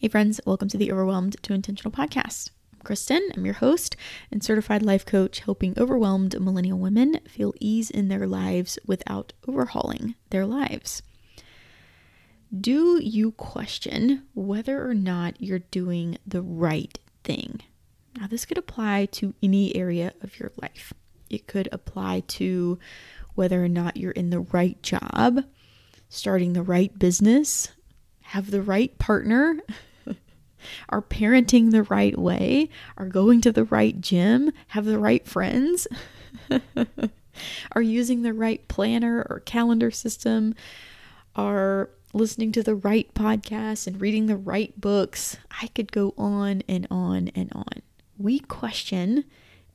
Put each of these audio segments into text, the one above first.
Hey, friends, welcome to the Overwhelmed to Intentional podcast. I'm Kristen, I'm your host and certified life coach, helping overwhelmed millennial women feel ease in their lives without overhauling their lives. Do you question whether or not you're doing the right thing? Now, this could apply to any area of your life. It could apply to whether or not you're in the right job, starting the right business, have the right partner, are parenting the right way, are going to the right gym, have the right friends, are using the right planner or calendar system, are listening to the right podcasts and reading the right books. I could go on and on and on. We question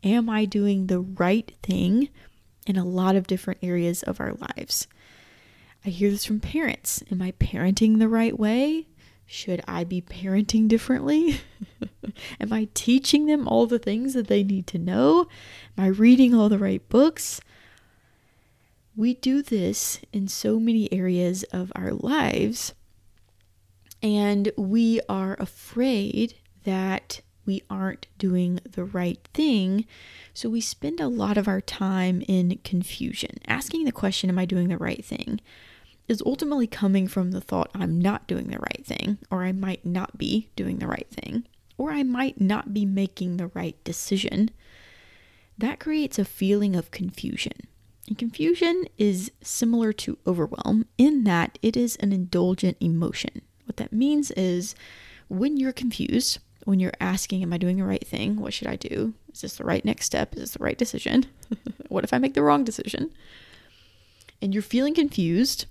Am I doing the right thing in a lot of different areas of our lives? I hear this from parents. Am I parenting the right way? Should I be parenting differently? Am I teaching them all the things that they need to know? Am I reading all the right books? We do this in so many areas of our lives, and we are afraid that we aren't doing the right thing. So we spend a lot of our time in confusion. Asking the question, Am I doing the right thing? Is ultimately coming from the thought, I'm not doing the right thing, or I might not be doing the right thing, or I might not be making the right decision. That creates a feeling of confusion. And confusion is similar to overwhelm in that it is an indulgent emotion. What that means is when you're confused, when you're asking, Am I doing the right thing? What should I do? Is this the right next step? Is this the right decision? what if I make the wrong decision? And you're feeling confused,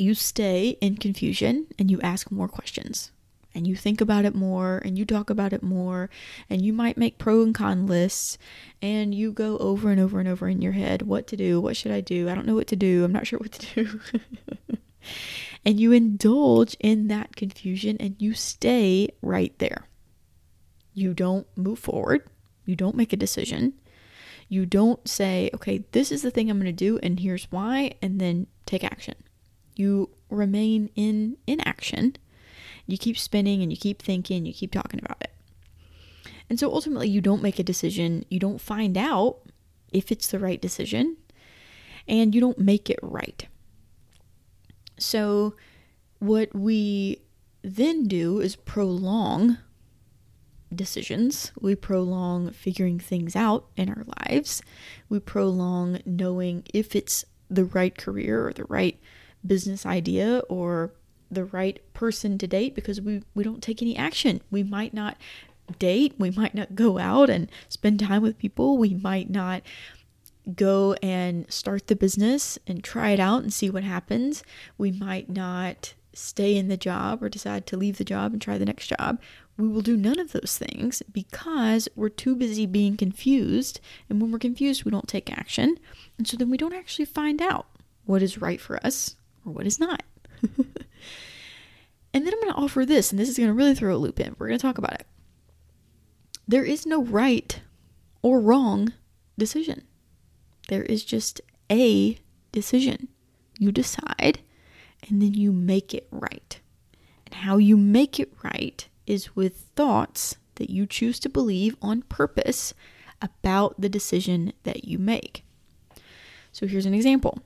you stay in confusion and you ask more questions. And you think about it more and you talk about it more, and you might make pro and con lists and you go over and over and over in your head what to do, what should I do? I don't know what to do, I'm not sure what to do. and you indulge in that confusion and you stay right there. You don't move forward, you don't make a decision. You don't say, okay, this is the thing I'm going to do, and here's why, and then take action. You remain in inaction. You keep spinning and you keep thinking, you keep talking about it. And so ultimately, you don't make a decision. You don't find out if it's the right decision, and you don't make it right. So, what we then do is prolong decisions. We prolong figuring things out in our lives. We prolong knowing if it's the right career or the right business idea or the right person to date because we, we don't take any action. We might not date, we might not go out and spend time with people, we might not go and start the business and try it out and see what happens. We might not stay in the job or decide to leave the job and try the next job. We will do none of those things because we're too busy being confused. And when we're confused, we don't take action. And so then we don't actually find out what is right for us or what is not. and then I'm going to offer this, and this is going to really throw a loop in. We're going to talk about it. There is no right or wrong decision, there is just a decision. You decide, and then you make it right. And how you make it right is with thoughts that you choose to believe on purpose about the decision that you make. So here's an example.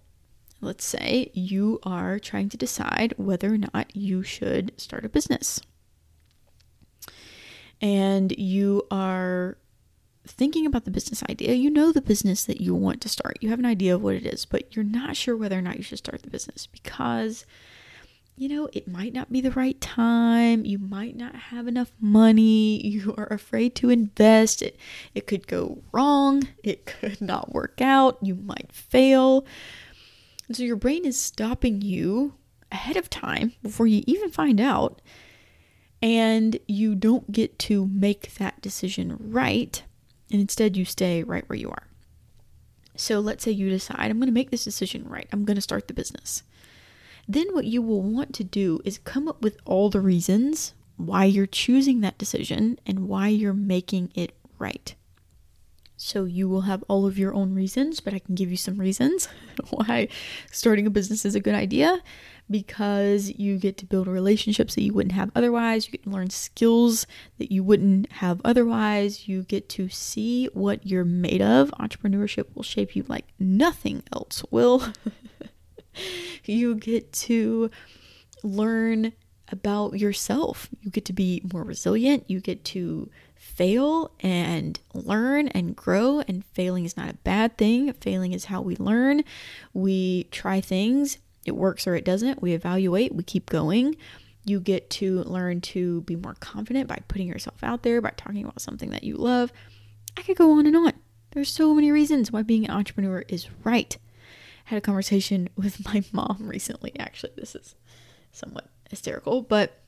Let's say you are trying to decide whether or not you should start a business. And you are thinking about the business idea. You know the business that you want to start. You have an idea of what it is, but you're not sure whether or not you should start the business because you know, it might not be the right time. You might not have enough money. You are afraid to invest. It, it could go wrong. It could not work out. You might fail. So your brain is stopping you ahead of time before you even find out. And you don't get to make that decision right. And instead, you stay right where you are. So let's say you decide, I'm going to make this decision right. I'm going to start the business. Then, what you will want to do is come up with all the reasons why you're choosing that decision and why you're making it right. So you will have all of your own reasons, but I can give you some reasons why starting a business is a good idea. because you get to build relationships that you wouldn't have otherwise. You get to learn skills that you wouldn't have otherwise. You get to see what you're made of. Entrepreneurship will shape you like nothing else will. you get to learn about yourself. You get to be more resilient. You get to fail and learn and grow. And failing is not a bad thing. Failing is how we learn. We try things, it works or it doesn't. We evaluate, we keep going. You get to learn to be more confident by putting yourself out there, by talking about something that you love. I could go on and on. There's so many reasons why being an entrepreneur is right. I had a conversation with my mom recently. Actually, this is somewhat hysterical, but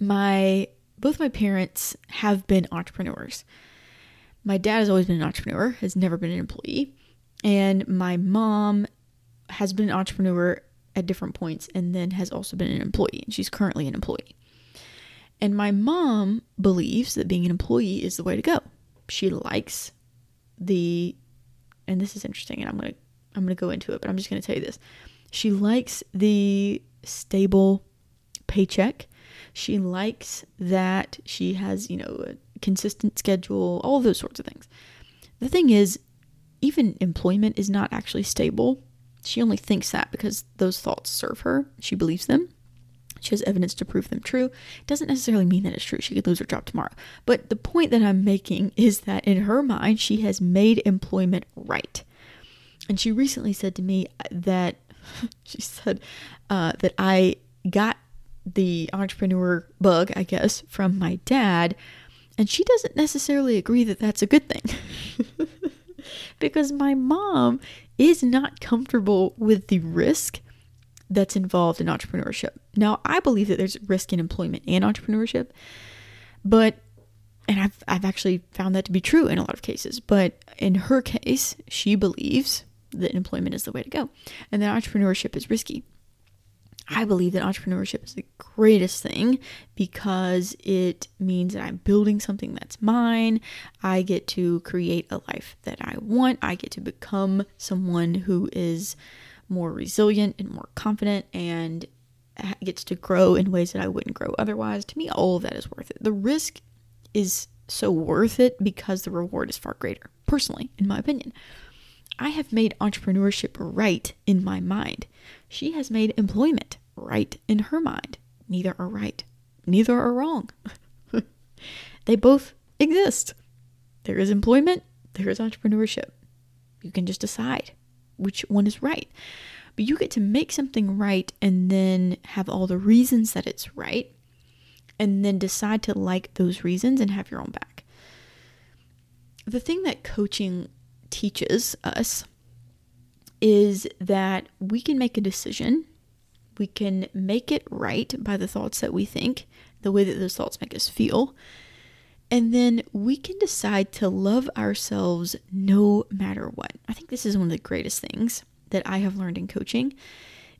my both my parents have been entrepreneurs. My dad has always been an entrepreneur, has never been an employee, and my mom has been an entrepreneur at different points and then has also been an employee, and she's currently an employee. And my mom believes that being an employee is the way to go. She likes the and this is interesting and I'm going to I'm going to go into it, but I'm just going to tell you this. She likes the stable paycheck. She likes that she has, you know, a consistent schedule, all those sorts of things. The thing is, even employment is not actually stable. She only thinks that because those thoughts serve her. She believes them. She has evidence to prove them true. It doesn't necessarily mean that it's true. She could lose her job tomorrow. But the point that I'm making is that in her mind, she has made employment right. And she recently said to me that she said uh, that I got the entrepreneur bug, I guess, from my dad. And she doesn't necessarily agree that that's a good thing. because my mom is not comfortable with the risk that's involved in entrepreneurship. Now, I believe that there's risk in employment and entrepreneurship, but and I've I've actually found that to be true in a lot of cases, but in her case, she believes that employment is the way to go and that entrepreneurship is risky. I believe that entrepreneurship is the greatest thing because it means that I'm building something that's mine. I get to create a life that I want. I get to become someone who is more resilient and more confident and gets to grow in ways that I wouldn't grow otherwise. To me, all of that is worth it. The risk is so worth it because the reward is far greater, personally, in my opinion. I have made entrepreneurship right in my mind. She has made employment right in her mind. Neither are right, neither are wrong. they both exist. There is employment, there is entrepreneurship. You can just decide which one is right. But you get to make something right and then have all the reasons that it's right, and then decide to like those reasons and have your own back. The thing that coaching teaches us is that we can make a decision we can make it right by the thoughts that we think, the way that those thoughts make us feel. And then we can decide to love ourselves no matter what. I think this is one of the greatest things that I have learned in coaching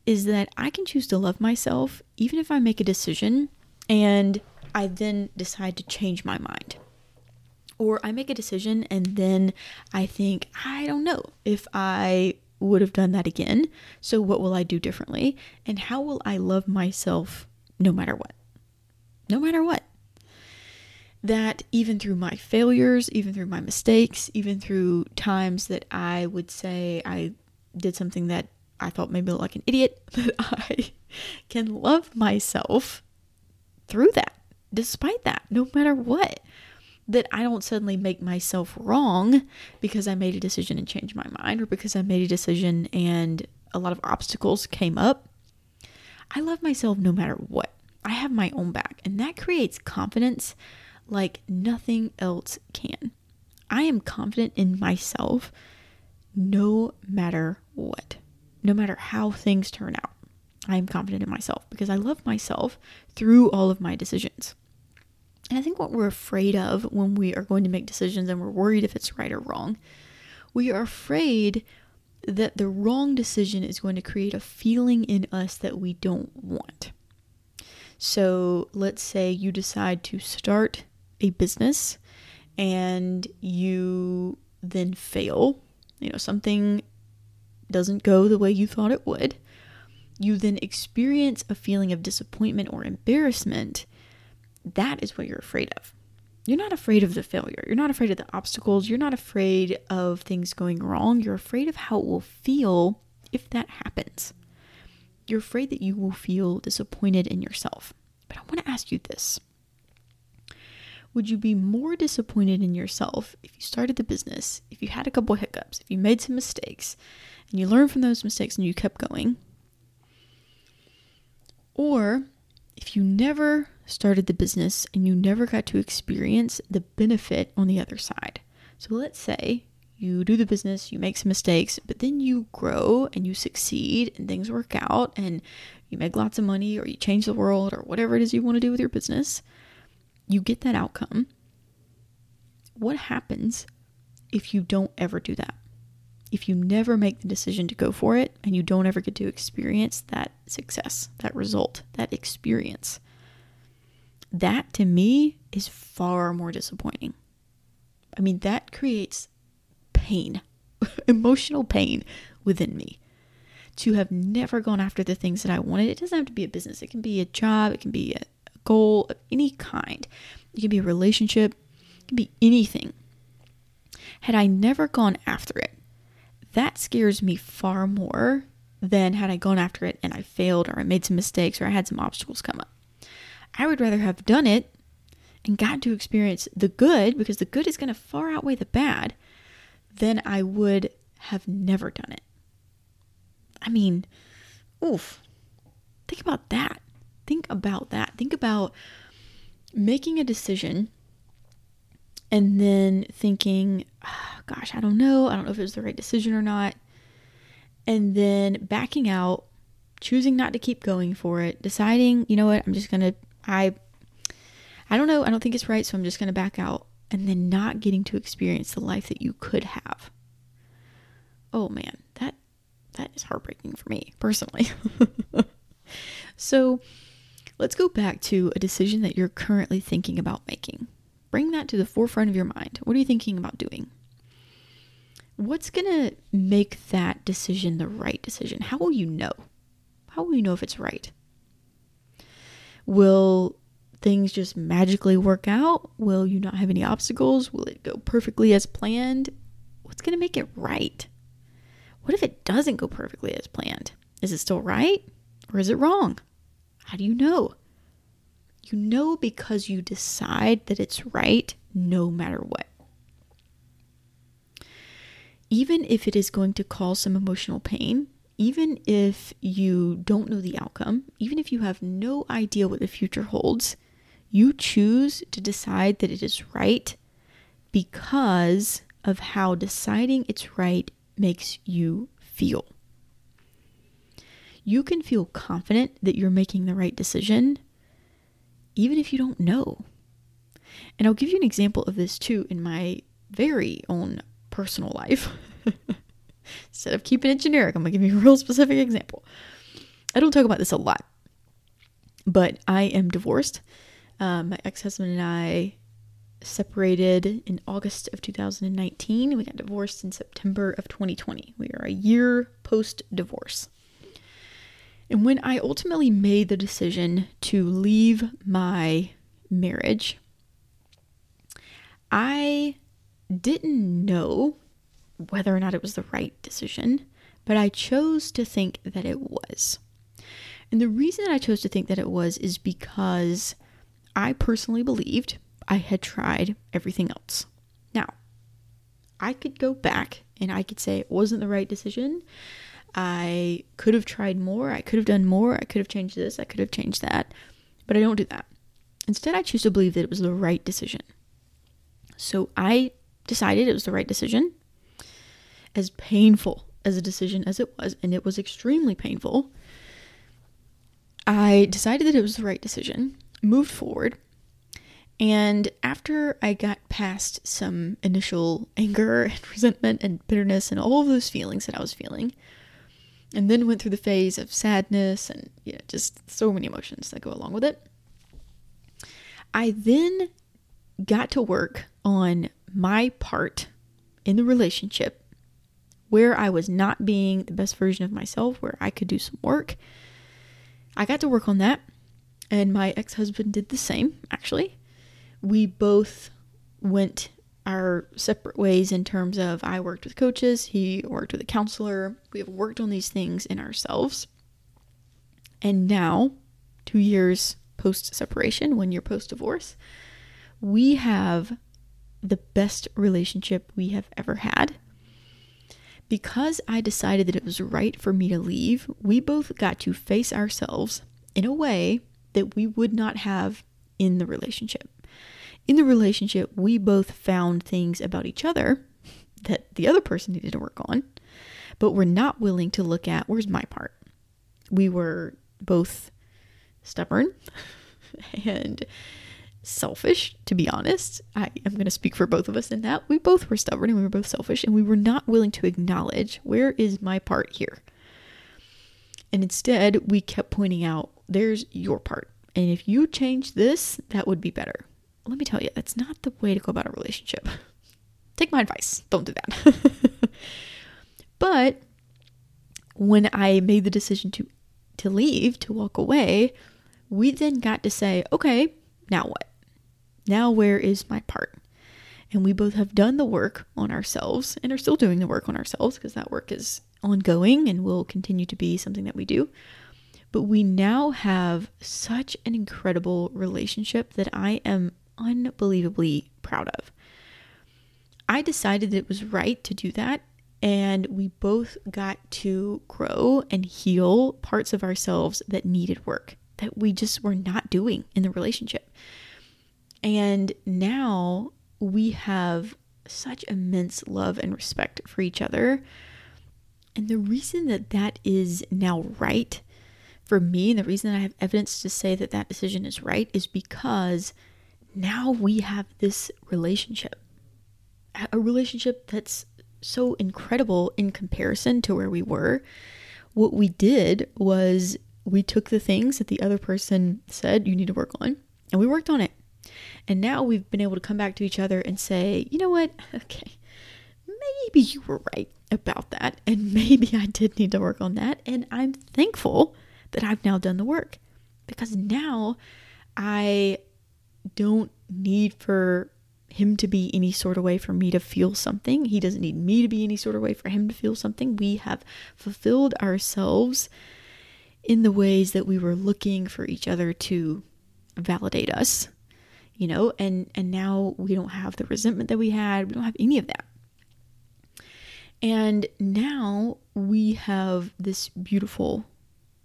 is that I can choose to love myself even if I make a decision and I then decide to change my mind. Or I make a decision and then I think, I don't know if I would have done that again. So, what will I do differently? And how will I love myself no matter what? No matter what. That even through my failures, even through my mistakes, even through times that I would say I did something that I thought maybe like an idiot, that I can love myself through that, despite that, no matter what that I don't suddenly make myself wrong because I made a decision and changed my mind or because I made a decision and a lot of obstacles came up. I love myself no matter what. I have my own back, and that creates confidence like nothing else can. I am confident in myself no matter what, no matter how things turn out. I am confident in myself because I love myself through all of my decisions. And I think what we're afraid of when we are going to make decisions and we're worried if it's right or wrong, we are afraid that the wrong decision is going to create a feeling in us that we don't want. So let's say you decide to start a business and you then fail. You know, something doesn't go the way you thought it would. you then experience a feeling of disappointment or embarrassment, that is what you're afraid of. You're not afraid of the failure. You're not afraid of the obstacles. You're not afraid of things going wrong. You're afraid of how it will feel if that happens. You're afraid that you will feel disappointed in yourself. But I want to ask you this Would you be more disappointed in yourself if you started the business, if you had a couple hiccups, if you made some mistakes, and you learned from those mistakes and you kept going? Or if you never started the business and you never got to experience the benefit on the other side. So let's say you do the business, you make some mistakes, but then you grow and you succeed and things work out and you make lots of money or you change the world or whatever it is you want to do with your business. You get that outcome. What happens if you don't ever do that? If you never make the decision to go for it and you don't ever get to experience that success, that result, that experience? that to me is far more disappointing. I mean, that creates pain, emotional pain within me. To have never gone after the things that I wanted. It doesn't have to be a business, it can be a job, it can be a goal of any kind, it can be a relationship, it can be anything. Had I never gone after it, that scares me far more than had I gone after it and I failed or I made some mistakes or I had some obstacles come up. I would rather have done it and gotten to experience the good because the good is going to far outweigh the bad than I would have never done it. I mean, oof. Think about that. Think about that. Think about making a decision and then thinking, oh, gosh, I don't know. I don't know if it was the right decision or not. And then backing out, choosing not to keep going for it, deciding, you know what, I'm just going to I I don't know, I don't think it's right, so I'm just going to back out and then not getting to experience the life that you could have. Oh man, that that is heartbreaking for me personally. so, let's go back to a decision that you're currently thinking about making. Bring that to the forefront of your mind. What are you thinking about doing? What's going to make that decision the right decision? How will you know? How will you know if it's right? Will things just magically work out? Will you not have any obstacles? Will it go perfectly as planned? What's going to make it right? What if it doesn't go perfectly as planned? Is it still right or is it wrong? How do you know? You know because you decide that it's right no matter what. Even if it is going to cause some emotional pain, even if you don't know the outcome, even if you have no idea what the future holds, you choose to decide that it is right because of how deciding it's right makes you feel. You can feel confident that you're making the right decision even if you don't know. And I'll give you an example of this too in my very own personal life. Instead of keeping it generic, I'm going to give you a real specific example. I don't talk about this a lot, but I am divorced. Um, my ex husband and I separated in August of 2019. We got divorced in September of 2020. We are a year post divorce. And when I ultimately made the decision to leave my marriage, I didn't know whether or not it was the right decision, but I chose to think that it was. And the reason I chose to think that it was is because I personally believed I had tried everything else. Now, I could go back and I could say it wasn't the right decision. I could have tried more. I could have done more. I could have changed this. I could have changed that. But I don't do that. Instead, I choose to believe that it was the right decision. So I decided it was the right decision as painful as a decision as it was, and it was extremely painful, I decided that it was the right decision, moved forward, and after I got past some initial anger and resentment and bitterness and all of those feelings that I was feeling, and then went through the phase of sadness and you know, just so many emotions that go along with it, I then got to work on my part in the relationship where I was not being the best version of myself, where I could do some work I got to work on that, and my ex husband did the same, actually. We both went our separate ways in terms of I worked with coaches, he worked with a counselor. We have worked on these things in ourselves. And now, two years post separation, one year post divorce, we have the best relationship we have ever had. Because I decided that it was right for me to leave, we both got to face ourselves in a way that we would not have in the relationship in the relationship, we both found things about each other that the other person needed to work on, but we're not willing to look at where's my part. We were both stubborn and selfish, to be honest. I am going to speak for both of us in that. We both were stubborn and we were both selfish, and we were not willing to acknowledge where is my part here. And instead, we kept pointing out, there's your part. And if you change this, that would be better let me tell you, that's not the way to go about a relationship. Take my advice. Don't do that. but when I made the decision to to leave, to walk away, we then got to say, okay, now what? Now where is my part? And we both have done the work on ourselves and are still doing the work on ourselves because that work is ongoing and will continue to be something that we do. But we now have such an incredible relationship that I am unbelievably proud of. I decided that it was right to do that, and we both got to grow and heal parts of ourselves that needed work that we just were not doing in the relationship. And now we have such immense love and respect for each other. And the reason that that is now right for me, and the reason that I have evidence to say that that decision is right, is because now we have this relationship. A relationship that's so incredible in comparison to where we were. What we did was we took the things that the other person said you need to work on and we worked on it. And now we've been able to come back to each other and say, you know what? Okay, maybe you were right about that. And maybe I did need to work on that. And I'm thankful that I've now done the work because now I don't need for him to be any sort of way for me to feel something. He doesn't need me to be any sort of way for him to feel something. We have fulfilled ourselves in the ways that we were looking for each other to validate us. You know, and and now we don't have the resentment that we had. We don't have any of that. And now we have this beautiful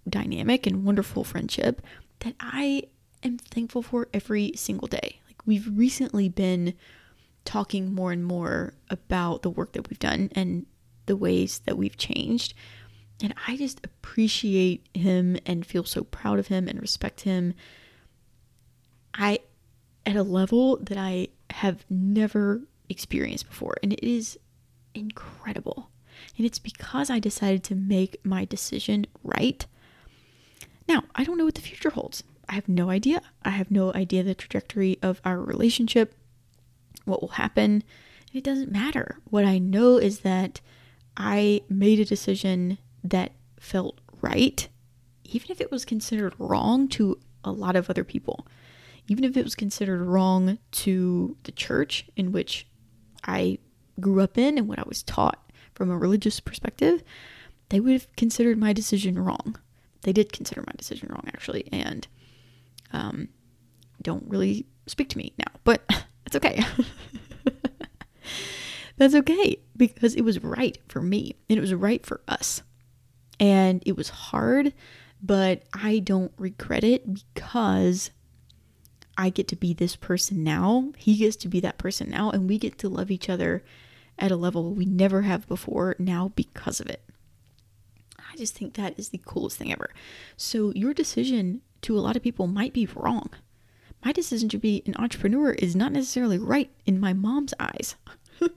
dynamic and wonderful friendship that I am thankful for every single day. Like we've recently been talking more and more about the work that we've done and the ways that we've changed. And I just appreciate him and feel so proud of him and respect him. I at a level that I have never experienced before. And it is incredible. And it's because I decided to make my decision right. Now, I don't know what the future holds. I have no idea. I have no idea the trajectory of our relationship, what will happen. It doesn't matter. What I know is that I made a decision that felt right, even if it was considered wrong to a lot of other people. Even if it was considered wrong to the church in which I grew up in and what I was taught from a religious perspective, they would have considered my decision wrong. They did consider my decision wrong, actually. And um, don't really speak to me now, but that's okay. that's okay because it was right for me and it was right for us. And it was hard, but I don't regret it because I get to be this person now. He gets to be that person now, and we get to love each other at a level we never have before now because of it. I just think that is the coolest thing ever. So, your decision to a lot of people might be wrong. My decision to be an entrepreneur is not necessarily right in my mom's eyes.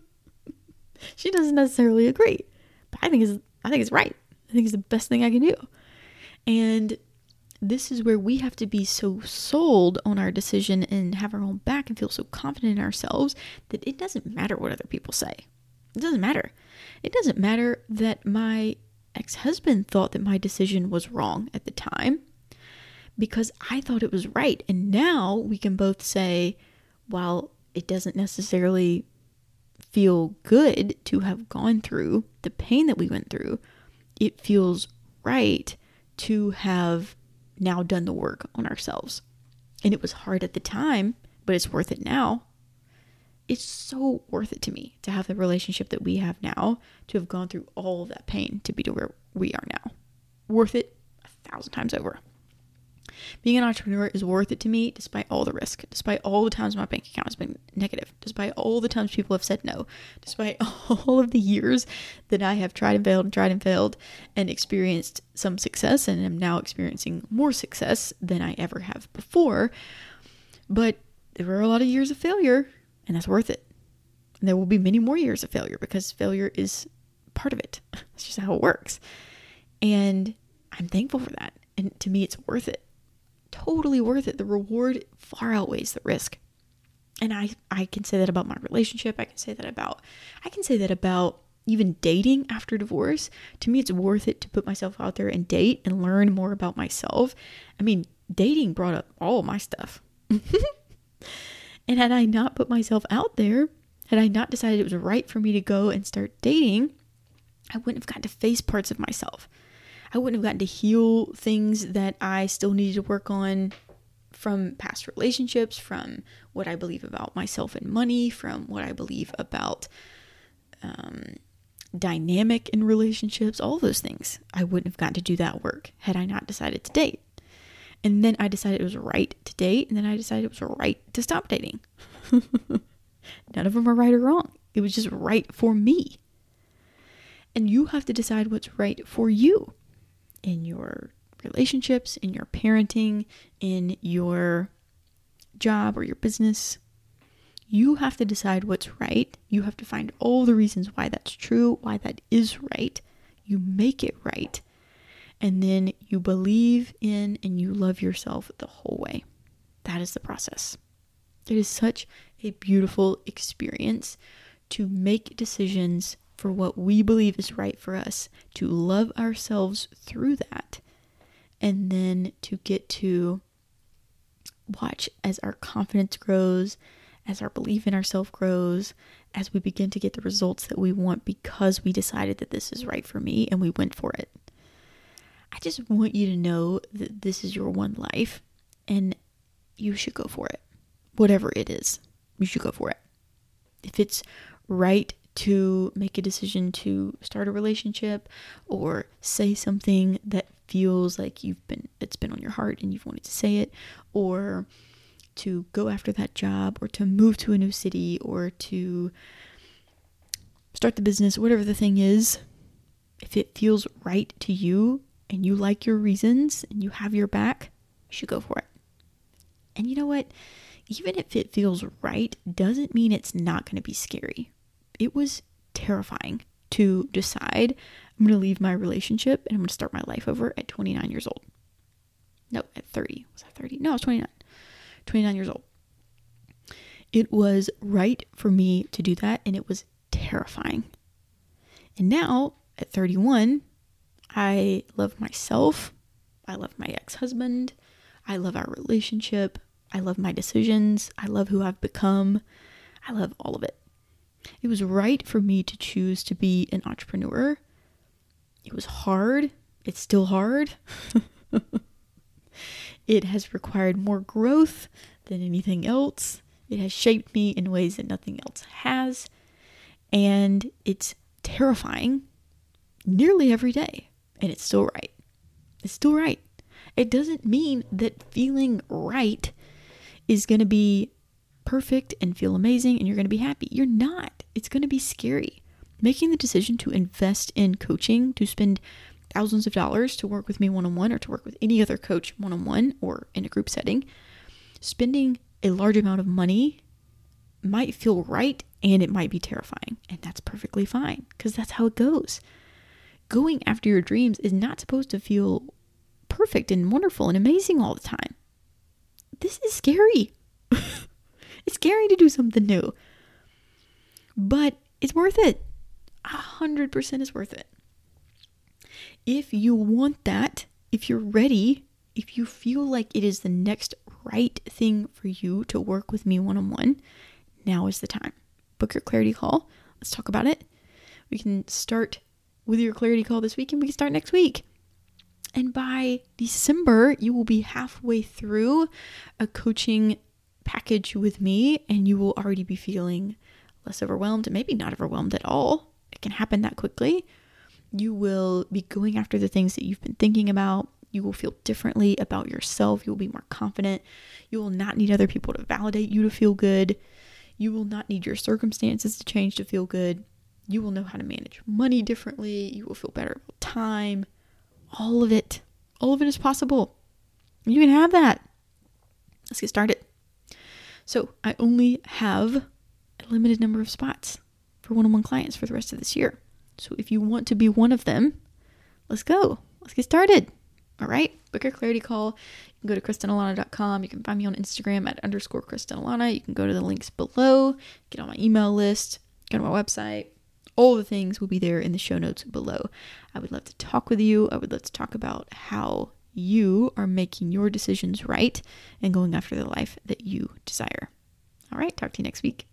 she doesn't necessarily agree, but I think it's I think it's right. I think it's the best thing I can do. And this is where we have to be so sold on our decision and have our own back and feel so confident in ourselves that it doesn't matter what other people say. It doesn't matter. It doesn't matter that my ex husband thought that my decision was wrong at the time because I thought it was right. And now we can both say, while it doesn't necessarily feel good to have gone through the pain that we went through, it feels right to have now done the work on ourselves. And it was hard at the time, but it's worth it now. It's so worth it to me to have the relationship that we have now, to have gone through all of that pain to be to where we are now. Worth it a thousand times over. Being an entrepreneur is worth it to me despite all the risk, despite all the times my bank account has been negative, despite all the times people have said no, despite all of the years that I have tried and failed and tried and failed and experienced some success and am now experiencing more success than I ever have before. But there were a lot of years of failure, and that's worth it. And there will be many more years of failure because failure is part of it. It's just how it works. And I'm thankful for that. And to me, it's worth it totally worth it. The reward far outweighs the risk. And I I can say that about my relationship. I can say that about I can say that about even dating after divorce. To me it's worth it to put myself out there and date and learn more about myself. I mean, dating brought up all my stuff. and had I not put myself out there, had I not decided it was right for me to go and start dating, I wouldn't have gotten to face parts of myself. I wouldn't have gotten to heal things that I still needed to work on from past relationships, from what I believe about myself and money, from what I believe about um, dynamic in relationships, all those things. I wouldn't have gotten to do that work had I not decided to date. And then I decided it was right to date, and then I decided it was right to stop dating. None of them are right or wrong. It was just right for me. And you have to decide what's right for you in your relationships, in your parenting, in your job or your business. You have to decide what's right. You have to find all the reasons why that's true, why that is right. You make it right. And then you believe in and you love yourself the whole way. That is the process. It is such a beautiful experience to make decisions for what we believe is right for us, to love ourselves through that, and then to get to watch as our confidence grows, as our belief in ourselves grows, as we begin to get the results that we want because we decided that this is right for me and we went for it. I just want you to know that this is your one life and you should go for it. Whatever it is, you should go for it. If it's right to make a decision to start a relationship or say something that feels like you've been it's been on your heart and you've wanted to say it or to go after that job or to move to a new city or to start the business whatever the thing is. If it feels right to you and you like your reasons and you have your back you should go for it. And you know what? Even if it feels right doesn't mean it's not going to be scary it was terrifying to decide I'm going to leave my relationship and I'm going to start my life over at 29 years old. No, at 30. Was I 30? No, I was 29. 29 years old. It was right for me to do that and it was terrifying. And now at 31, I love myself. I love my ex husband. I love our relationship. I love my decisions. I love who I've become. I love all of it. It was right for me to choose to be an entrepreneur. It was hard. It's still hard. it has required more growth than anything else. It has shaped me in ways that nothing else has. And it's terrifying nearly every day. And it's still right. It's still right. It doesn't mean that feeling right is going to be perfect and feel amazing and you're going to be happy. You're not. It's going to be scary. Making the decision to invest in coaching, to spend thousands of dollars to work with me one on one or to work with any other coach one on one or in a group setting, spending a large amount of money might feel right and it might be terrifying. And that's perfectly fine because that's how it goes. Going after your dreams is not supposed to feel perfect and wonderful and amazing all the time. This is scary. It's scary to do something new. But it's worth it. A hundred percent is worth it. If you want that, if you're ready, if you feel like it is the next right thing for you to work with me one on one, now is the time. Book your clarity call. Let's talk about it. We can start with your clarity call this week and we can start next week. And by December, you will be halfway through a coaching package with me and you will already be feeling less overwhelmed, maybe not overwhelmed at all. It can happen that quickly. You will be going after the things that you've been thinking about. You will feel differently about yourself. You will be more confident. You will not need other people to validate you to feel good. You will not need your circumstances to change to feel good. You will know how to manage money differently. You will feel better about time. All of it. All of it is possible. You can have that. Let's get started. So, I only have a limited number of spots for one on one clients for the rest of this year. So, if you want to be one of them, let's go. Let's get started. All right, book your clarity call. You can go to KristenAlana.com. You can find me on Instagram at underscore KristenAlana. You can go to the links below, get on my email list, go to my website. All the things will be there in the show notes below. I would love to talk with you. I would love to talk about how you are making your decisions right and going after the life that you desire. All right, talk to you next week.